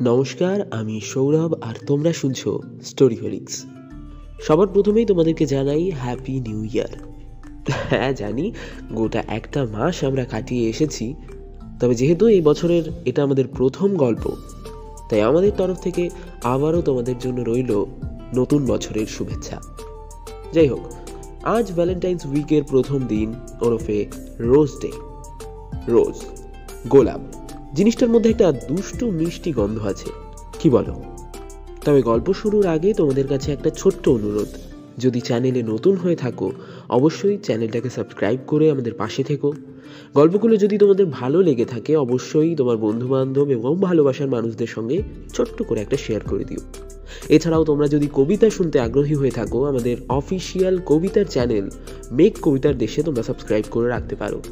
নমস্কার, আমি সৌরভ আর তোমরা শুনছো স্টোরি হোলিক্স সবার প্রথমেই তোমাদেরকে জানাই হ্যাপি নিউ ইয়ার হ্যাঁ জানি, গোটা একটা মাস আমরা কাটিয়ে এসেছি, তবে যেহেতু এই বছরের এটা আমাদের প্রথম গল্প, তাই আমাদের তরফ থেকে আবারও তোমাদের জন্য রইল নতুন বছরের শুভেচ্ছা। যাই হোক, আজ ভ্যালেন্টাইন্স উইকের প্রথম দিন ওরফে রোজ ডে রোজ গোলাপ। জিনিসটার মধ্যে একটা দুষ্টু মিষ্টি গন্ধ আছে। কি বলো? তবে গল্প শুরুর আগে তোমাদের কাছে একটা ছোট্ট অনুরোধ। যদি চ্যানেলে নতুন হয়ে থাকো, অবশ্যই চ্যানেলটাকে সাবস্ক্রাইব করে আমাদের পাশে থেকো। গল্পগুলো যদি তোমাদের ভালো লেগে থাকে, অবশ্যই তোমার বন্ধু বান্ধব এবং ভালোবাসার মানুষদের সঙ্গে ছোট্ট করে একটা শেয়ার করে দিও। এছাড়াও তোমরা যদি কবিতা শুনতে আগ্রহী হয়ে থাকো, আমাদের অফিসিয়াল কবিতার চ্যানেল মেক কবিতার দেশে তোমরা সাবস্ক্রাইব করে রাখতে পারো।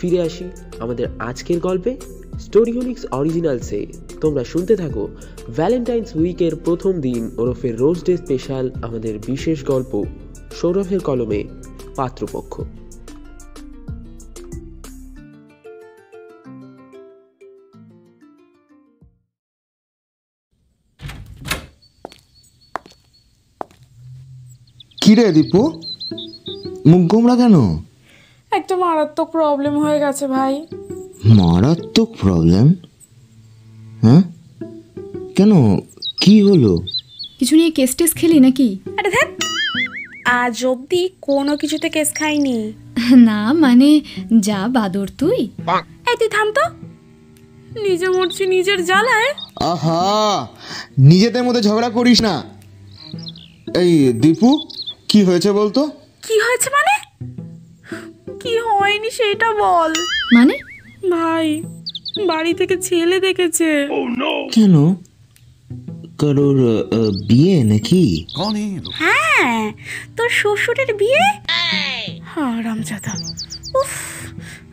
ফিরে আসি আমাদের আজকের গল্পে স্টোরিহোলিক্স অরিজিনালসে। তোমরা শুনতে থাকো ভ্যালেন্টাইন্স উইকের প্রথম দিন ওরফে রোজ ডে স্পেশাল আমাদের বিশেষ গল্প সৌরভের কলমে, পাত্রপক্ষ। কিরে দীপু? মুখ গোমরা কেন? একটা মারাত্মক প্রবলেম হয়ে গেছে ভাই। মারাত্মক প্রবলেম হ্যাঁ? কেন? কি হলো? কিছু নিয়ে কেস টেস খেলি নাকি? আরে ধ্যাত আজ অবধি কোনো কিছুতে কেস খাইনি। না মানে যা বাদর তুই। এই তুই থাম তো। নিজে মরছি নিজের জ্বালায়। আহা! নিজেদের মধ্যে ঝগড়া করিস না। এই দীপু কি হয়েছে বলতো? কি হয়েছে মানে? কি হয়নি সেটা বল। মানে? ভাই বাড়ি থেকে ছেলে দেখেছে। কেন? কারোর আহ, বিয়ে নাকি? হ্যাঁ তোর শ্বশুরের বিয়ে? হারামজাদা উফ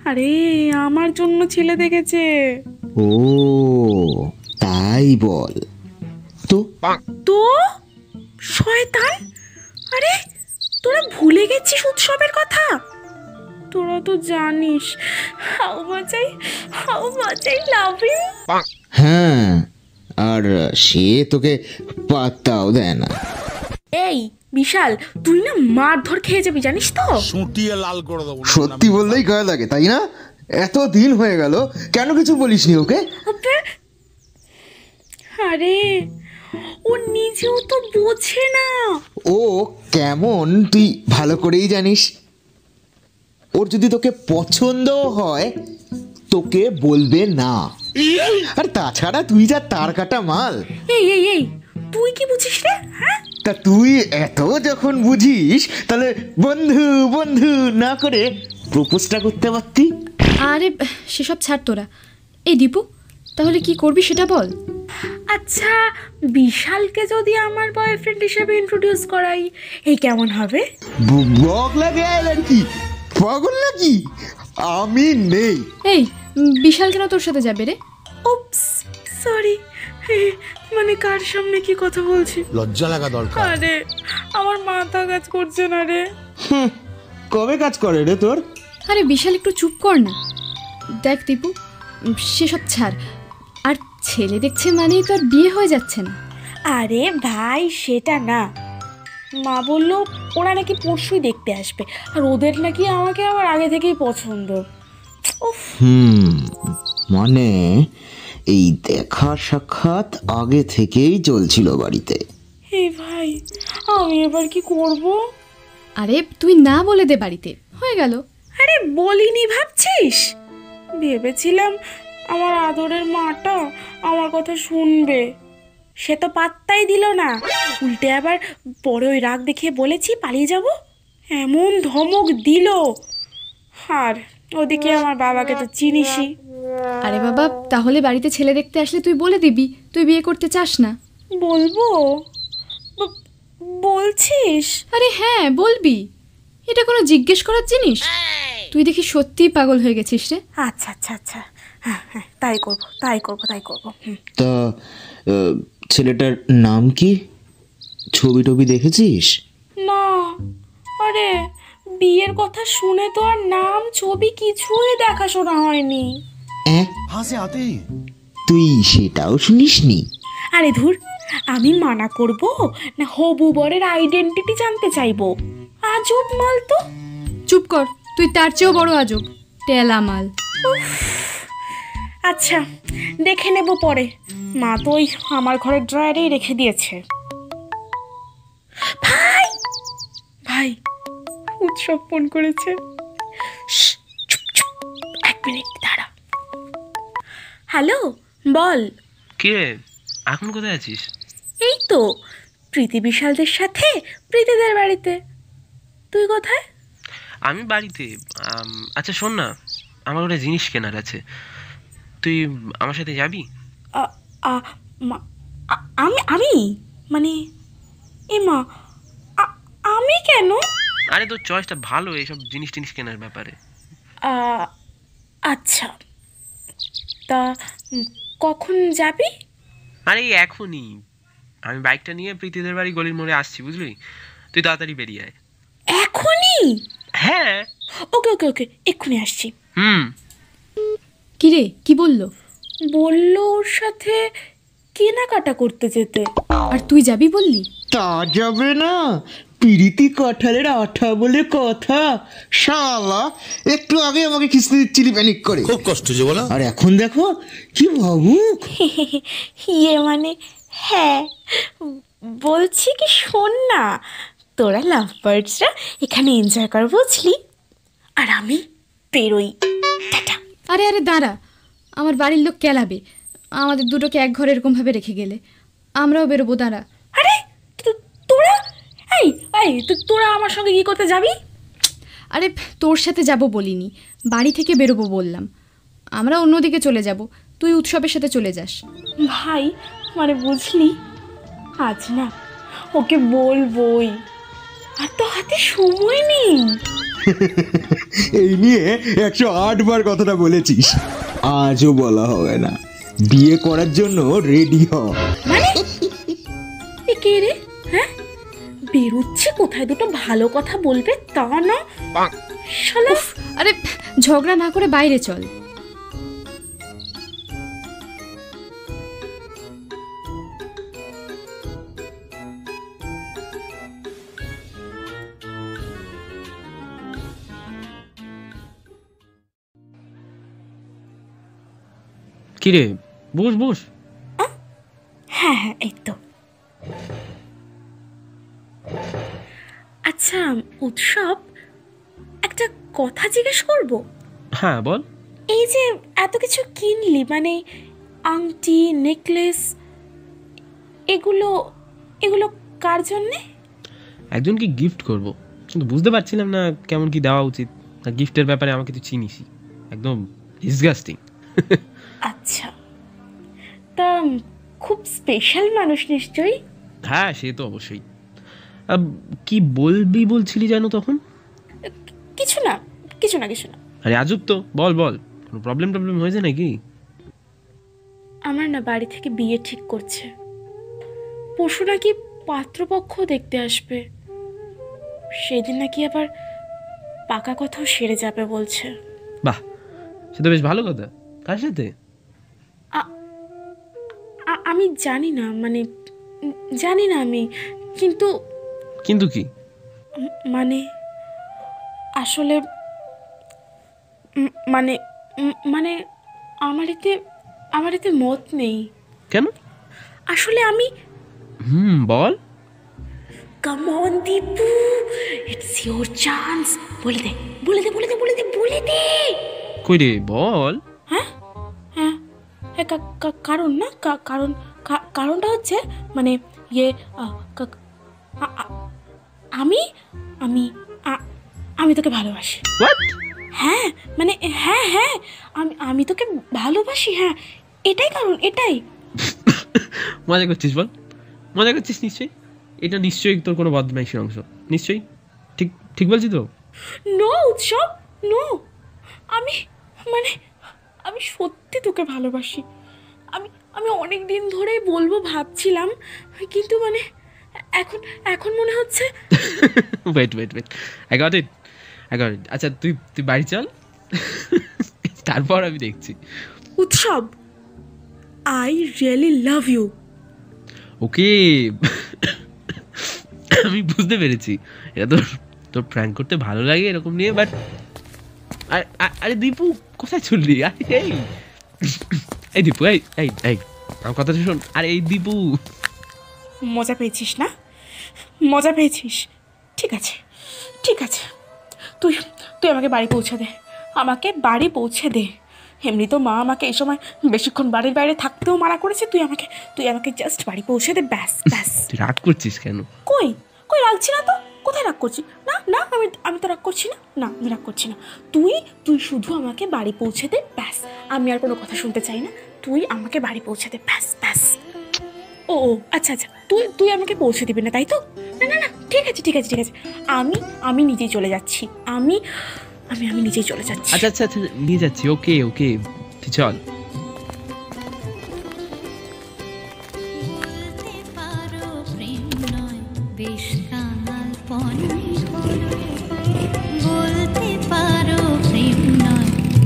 আরে আমার জন্য ছেলে দেখেছে। ও তাই বল। তো? তো? শয়তান? আরে তোরা ভুলে গেছিস উৎসবের কথা? তোরা তো জানিস how much I how much I love you হ্যাঁ আর সে তোকে পাত্তাও দেয় না। এই বিশাল তুই না মারধর খেয়ে যাবি জানিস তো? সুটিয়ে লাল করে দেবো সত্যি বললেই গায়ে লাগে তাই না? এত দিন হয়ে গেল কেন কিছু বলিসনি ওকে? আরে ও নিজেও তো বোঝে না। ও কেমন তুই ভালো করেই জানিস। ওর যদি তোকে পছন্দও হয় তোকে বলবে না। আর তাছাড়া তুই যা তার কাটা মাল। এই এই এই তুই কি বুঝিস রে হ্যাঁ? তা তুই এত যখন বুঝিস তাহলে বন্ধু বন্ধু না করে প্রপোজটা করতে পারতি? আরে সেসব ছাড় তোরা। এই দীপু তাহলে কি করবি সেটা বল। আচ্ছা বিশালকে যদি আমার বয়ফ্রেন্ড হিসেবে ইন্ট্রোডিউস করাই এই কেমন হবে? বক লাগে আর কি। পাগল নাকি? আমি নেই। এই বিশাল কেন তোর সাথে যাবে রে? Oops sorry. মানে কার সামনে কি কথা বলছি? লজ্জা লাগা দরকার। আরে আমার মাথা কাজ করছে না রে। কবে কাজ করে রে তোর? আরে বিশাল একটু চুপ কর না। দেখ দীপু সেসব ছাড়। আর ছেলে দেখছে মানেই তো আর বিয়ে হয়ে যাচ্ছে না। আরে ভাই সেটা না। মা বলল ওরা নাকি পরশুই দেখতে আসবে। আর ওদের নাকি আমাকে আবার আগে থেকেই পছন্দ। উফ। হুম মানে এই দেখা সাক্ষাৎ আগে থেকেই চলছিল বাড়িতে। এই ভাই আমি এবার কি করব? আরে তুই না বলে দে বাড়িতে হয়ে গেল। আরে বলিনি ভাবছিস? ভেবেছিলাম আমার আদরের মাটা আমার কথা শুনবে। সে তো পাত্তাই দিল না। উল্টে আবার পরে ওই রাগ দেখিয়ে বলেছি পালিয়ে যাব? এমন ধমক দিল। আর ওদিকে আমার বাবাকে তো চিনিসই। আরে বাবা তাহলে বাড়িতে ছেলে দেখতে আসলে তুই বলে দিবি তুই বিয়ে করতে চাস না। বলব? বলছিস? আরে হ্যাঁ বলবি। এটা কোনো জিজ্ঞেস করার জিনিস? তুই দেখি সত্যিই পাগল হয়ে গেছিস রে। আচ্ছা আচ্ছা আচ্ছা। হ্যাঁ হ্যাঁ তাই করব তাই করব তাই করব। হুম। তা ছেলেটার নাম কি? ছবি টবি দেখেছিস? না। আরে বিয়ের কথা শুনে তো আর নাম ছবি কিছুই দেখাশোনা হয়নি। হ্যাঁ, তুই সেটাও শুনিসনি? আরে ধুর আমি মানা করব না হবু বরের আইডেন্টিটি জানতে চাইব? আজব মাল তো। চুপ কর তুই তার চেয়েও বড় আজব। টেলা মাল উফ। আচ্ছা দেখে নেব পরে। মা তো ওই আমার ঘরের ড্রয়ারেই রেখে দিয়েছে। ভাই! ভাই উৎসব ফোন করেছে। এক মিনিট দাঁড়া। হ্যালো বল। কে? এখন কোথায় আছিস? এই তো প্রীতি বিশালদের সাথে প্রীতিদের বাড়িতে। তুই কোথায়? আমি বাড়িতে আচ্ছা শোন না আমার ওটা জিনিস কেনার আছে। তুই আমার সাথে যাবি? আমি আমি? মানে এ মা আমি কেন? আরে তোর চয়েসটা ভালো এইসব জিনিস টিনিস কেনার ব্যাপারে। আচ্ছা। তা কখন যাবি? আরে এখনই। আমি বাইকটা নিয়ে প্রীতিদের বাড়ি গলির মোড়ে আসছি বুঝলি? তুই তাড়াতাড়ি বেরিয়ে আয়। এখনই? হ্যাঁ। ওকে ওকে ওকে এক্ষুনি আসছি। হুম। কিরে কি বলল? বলল ওর সাথে কেনাকাটা করতে যেতে। আর তুই যাবি বললি? তা যাবে না। পিরিতি কাঁঠালের আঠা বলে কথা। শালা একটু আগে আমাকে খিস্তি দিচ্ছিলি প্যানিক করে। খুব কষ্ট যে বলো। আর এখন দেখো কি ভাবুক? ইয়ে মানে হ্যাঁ বলছি কি শোন না তোরা লাভ বার্ডসরা এখানে এনজয় কর বুঝলি? আর আমি বেরোই। টাটা। আরে আরে দাঁড়া। আমার বাড়ির লোক কেলাবে। আমাদের দুটোকে এক ঘরে এরকমভাবে রেখে গেলে। আমরাও বেরোবো দাঁড়া। আরে তো- তোরা? এই এই তো- তোরা আমার সঙ্গে কি করতে যাবি? আরে তোর সাথে যাব বলিনি। বাড়ি থেকে বেরোবো বললাম। আমরা অন্যদিকে চলে যাব। তুই উৎসবের সাথে চলে যাস। ভাই মানে বুঝলি? আজ না ওকে বলবই। আর তো হাতে সময় নেই। এই নিয়ে একশো আট বার কথাটা বলেছিস। আজও বলা হবে না। বিয়ে করার জন্য রেডি হ। মানে? এ কে রে? হ্যাঁ? বেরোচ্ছে কোথায়? দুটো ভালো কথা বলবে তা না। শালা। আরে ঝগড়া না করে বাইরে চল। কিরে? বস বস। হ্যাঁ হ্যাঁ এই তো। আচ্ছা উৎসব একটা কথা জিজ্ঞেস করব? হ্যাঁ বল। এই যে এত কিছু কিনলি মানে আংটি নেকলেস এগুলো এগুলো কার জন্যে? একজনকে গিফট করব। কিন্তু বুঝতে পারছিলাম না কেমন কি দেওয়া উচিত। গিফটের ব্যাপারে আমাকে তুই চিনিসই। একদম ডিসগাস্টিং আচ্ছা। তা খুব স্পেশাল মানুষ নিশ্চয়ই? হ্যাঁ সে তো অবশ্যই। কি বলবি বলছিলি জানো তখন? কিছু না কিছু না কিছু না। আরে আজব তো। বল বল। কোনো প্রবলেম টবলেম হয়েছে নাকি? আমার না বাড়ি থেকে বিয়ে ঠিক করছে। পরশু নাকি পাত্রপক্ষ দেখতে আসবে। সেদিন নাকি আবার পাকা কথাও সেরে যাবে বলছে। বাহ সে তো বেশ ভালো কথা। কার সাথে? আমি জানি না মানে জানি না আমি কিন্তু কিন্তু কি? মানে আসলে মানে মানে আমার এতে আমার এতে মত নেই। কেন? আসলে আমি হুম বল। Come on Dipu it's your chance বলে দে বলে দে বলে দে বলে দে বলে দে। কই রে বল। কারণ না? কারণ কারণটা হচ্ছে মানে ইয়ে আমি আমি আমি তোকে ভালোবাসি। হ্যাঁ মানে হ্যাঁ হ্যাঁ আমি আমি তোকে ভালোবাসি হ্যাঁ এটাই কারণ এটাই। মজা করছিস বল। মজা করছিস নিশ্চয়ই? এটা নিশ্চয়ই তোর কোনো বদমাইশি অংশ। নিশ্চয়ই? ঠিক ঠিক বলছি তো? নো উৎসব নো আমি মানে আমি সত্যি তোকে ভালোবাসি। আমি আমি অনেক দিন ধরেই বলব ভাবছিলাম কিন্তু মানে এখন এখন মনে হচ্ছে wait wait wait I got it I got it আচ্ছা তুই তুই বাড়ি চল। তারপর আমি দেখছি। Utsav I really love you okay. আমি বুঝতে পেরেছি। এটা তোর তোর প্র্যাঙ্ক করতে ভালো লাগে এরকম নিয়ে বাট আরে দীপু কোথায় চললি আরে এই। এই দীপু এই এই এই আমার কথাটা শোন। আরে এই দীপু। মজা পেয়েছিস না? মজা পেয়েছিস? ঠিক আছে ঠিক আছে। তুই তুই আমাকে বাড়ি পৌঁছে দে। আমাকে বাড়ি পৌঁছে দে। এমনি তো মা আমাকে এই সময় বেশিক্ষণ বাড়ির বাইরে থাকতেও মানা করেছে। তুই আমাকে তুই আমাকে জাস্ট বাড়ি পৌঁছে দে ব্যাস ব্যাস। রাগ করছিস কেন? কই? কই রাখছি না তো? কোথায় রাগ করছি না, আমি আমি তো রাগ করছি না। না, আমি রাগ করছি না। তুই তুই শুধু আমাকে বাড়ি পৌঁছে দে, ব্যাস। আমি আর কোনো কথা শুনতে চাই না। তুই আমাকে বাড়ি পৌঁছে দে, ব্যাস ব্যাস। ও ও আচ্ছা আচ্ছা। তুই তুই আমাকে পৌঁছে দিবি না, তাই তো? না না না, ঠিক আছে ঠিক আছে ঠিক আছে। আমি আমি নিজেই চলে যাচ্ছি। আমি আমি আমি নিজেই চলে যাচ্ছি। আচ্ছা আচ্ছা আচ্ছা নিয়ে যাচ্ছি। ওকে ওকে চল।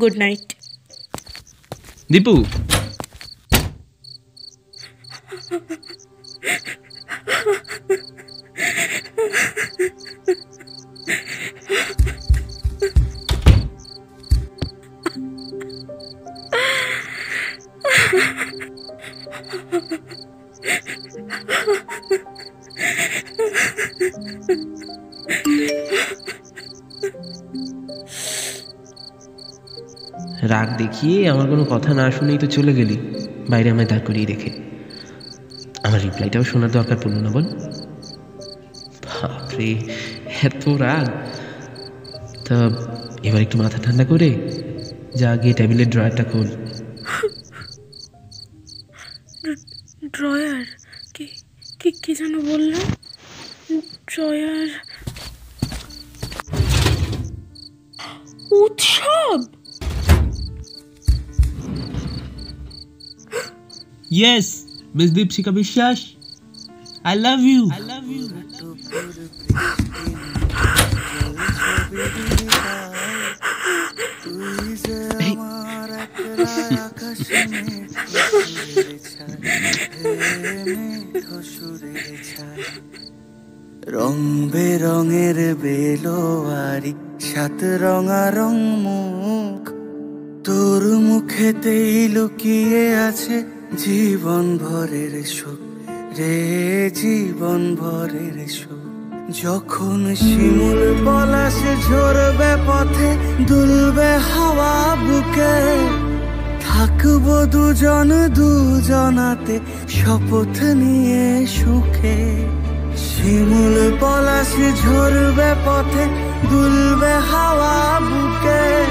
গুড নাইট দীপু রাগ দেখিয়ে আমার কোনো কথা না শুনেই তো চলে গেলি। বাইরে আমায় দাঁড় করিয়ে রেখে। আমার রিপ্লাইটাও শোনার দরকার পড়ল না বল। বাপরে, এত রাগ। তা এবার একটু মাথা ঠান্ডা করে যা গিয়ে টেবিলের ড্রয়ারটা খোল। ড্রয়ার? কি কি কি যেন বলল? ড্রয়ার? উৎসব? Yes miss Dipshikha Biswas I love you I love you রং বেরঙের বেলোয়ারি সাত রঙা রং মুখ। তোর মুখেতেই লুকিয়ে আছে জীবন ভরের সুখ, রে জীবন ভরের সুখ। যখন শিমুল পলাশ ঝরবে পথে, দুলবে হাওয়া বুকে। থাকব দুজন দুজনাতে, শপথ নিয়ে সুখে। শিমুল পলাশ ঝরবে পথে, দুলবে হাওয়া বুকে।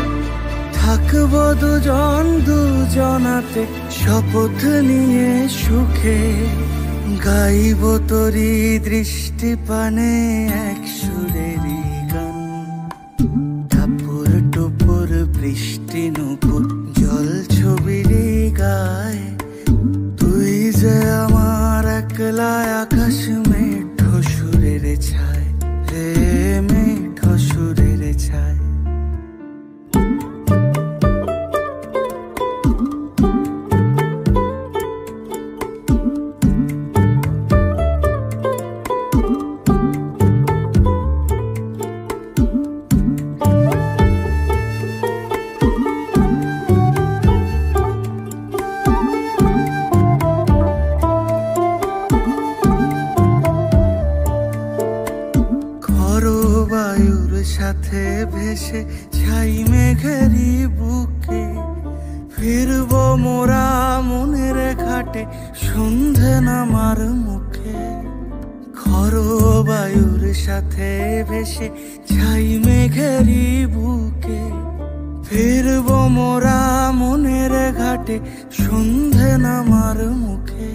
থাকব দুজন দুজনাতে শপথ নিয়ে সুখে গাইব তরি দৃষ্টি পানে এক ছাই মেঘেরি বুকে ফিরব মোরা মনের ঘাটে, সন্ধে নামার মুখে। খরো বায়ুর সাথে ভেসে ছাই মেঘেরি বুকে ফিরব মোরা মনের ঘাটে, সন্ধে নামার মুখে।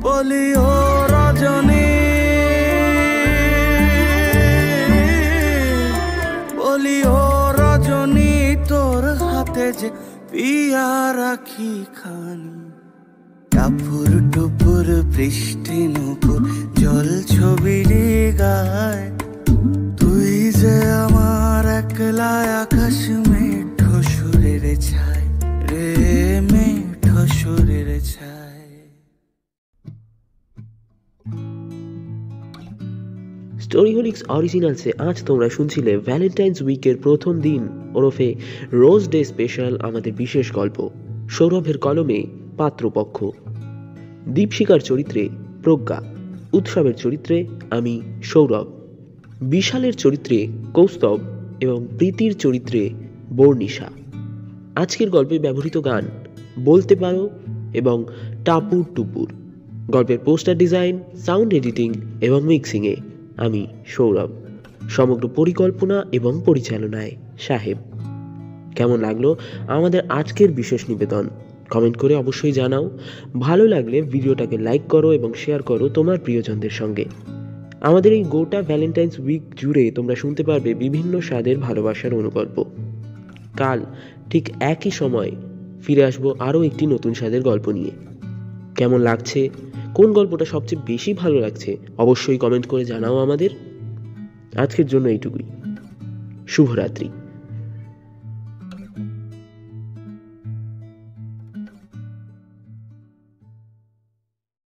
বলি, ও রজনী যে পিয়া রাখি খানি। টাপুর টুপুর বৃষ্টি নুপুর, জল ছবি গায়। তুই যে আমার একলা আকাশ স্টোরি হোলিক্স অরিজিনালসে আজ তোমরা শুনছিলে ভ্যালেন্টাইন্স উইকের প্রথম দিন ওরফে রোজ ডে স্পেশাল আমাদের বিশেষ গল্প, সৌরভের কলমে পাত্রপক্ষ। দীপশিকার চরিত্রে প্রজ্ঞা, উৎসবের চরিত্রে আমি সৌরভ, বিশালের চরিত্রে কৌস্তব এবং প্রীতির চরিত্রে বর্ণিশা। আজকের গল্পে ব্যবহৃত গান বলতে পারো এবং টাপুর টুপুর। গল্পের পোস্টার ডিজাইন, সাউন্ড এডিটিং এবং মিক্সিংয়ে আমি সৌরভ, সমগ্র পরিকল্পনা এবং পরিচালনায় সাহেব। কেমন লাগল আমাদের আজকের বিশেষ নিবেদন? কমেন্ট করে অবশ্যই জানাও। ভালো লাগলে ভিডিওটাকে লাইক করো এবং শেয়ার করো তোমার প্রিয়জনদের সঙ্গে। আমাদের এই গোটা ভ্যালেন্টাইন্স উইক জুড়ে তোমরা শুনতে পারবে বিভিন্ন স্বাদের ভালোবাসার অনুগল্প। কাল ঠিক একই সময় ফিরে আসব আরও একটি নতুন স্বাদের গল্প নিয়ে। কেমন লাগছে? কোন গল্পটা সবচেয়ে বেশি ভালো লাগছে, অবশ্যই কমেন্ট করে জানাও আমাদের। আজকের জন্য এইটুকুই। শুভরাত্রি।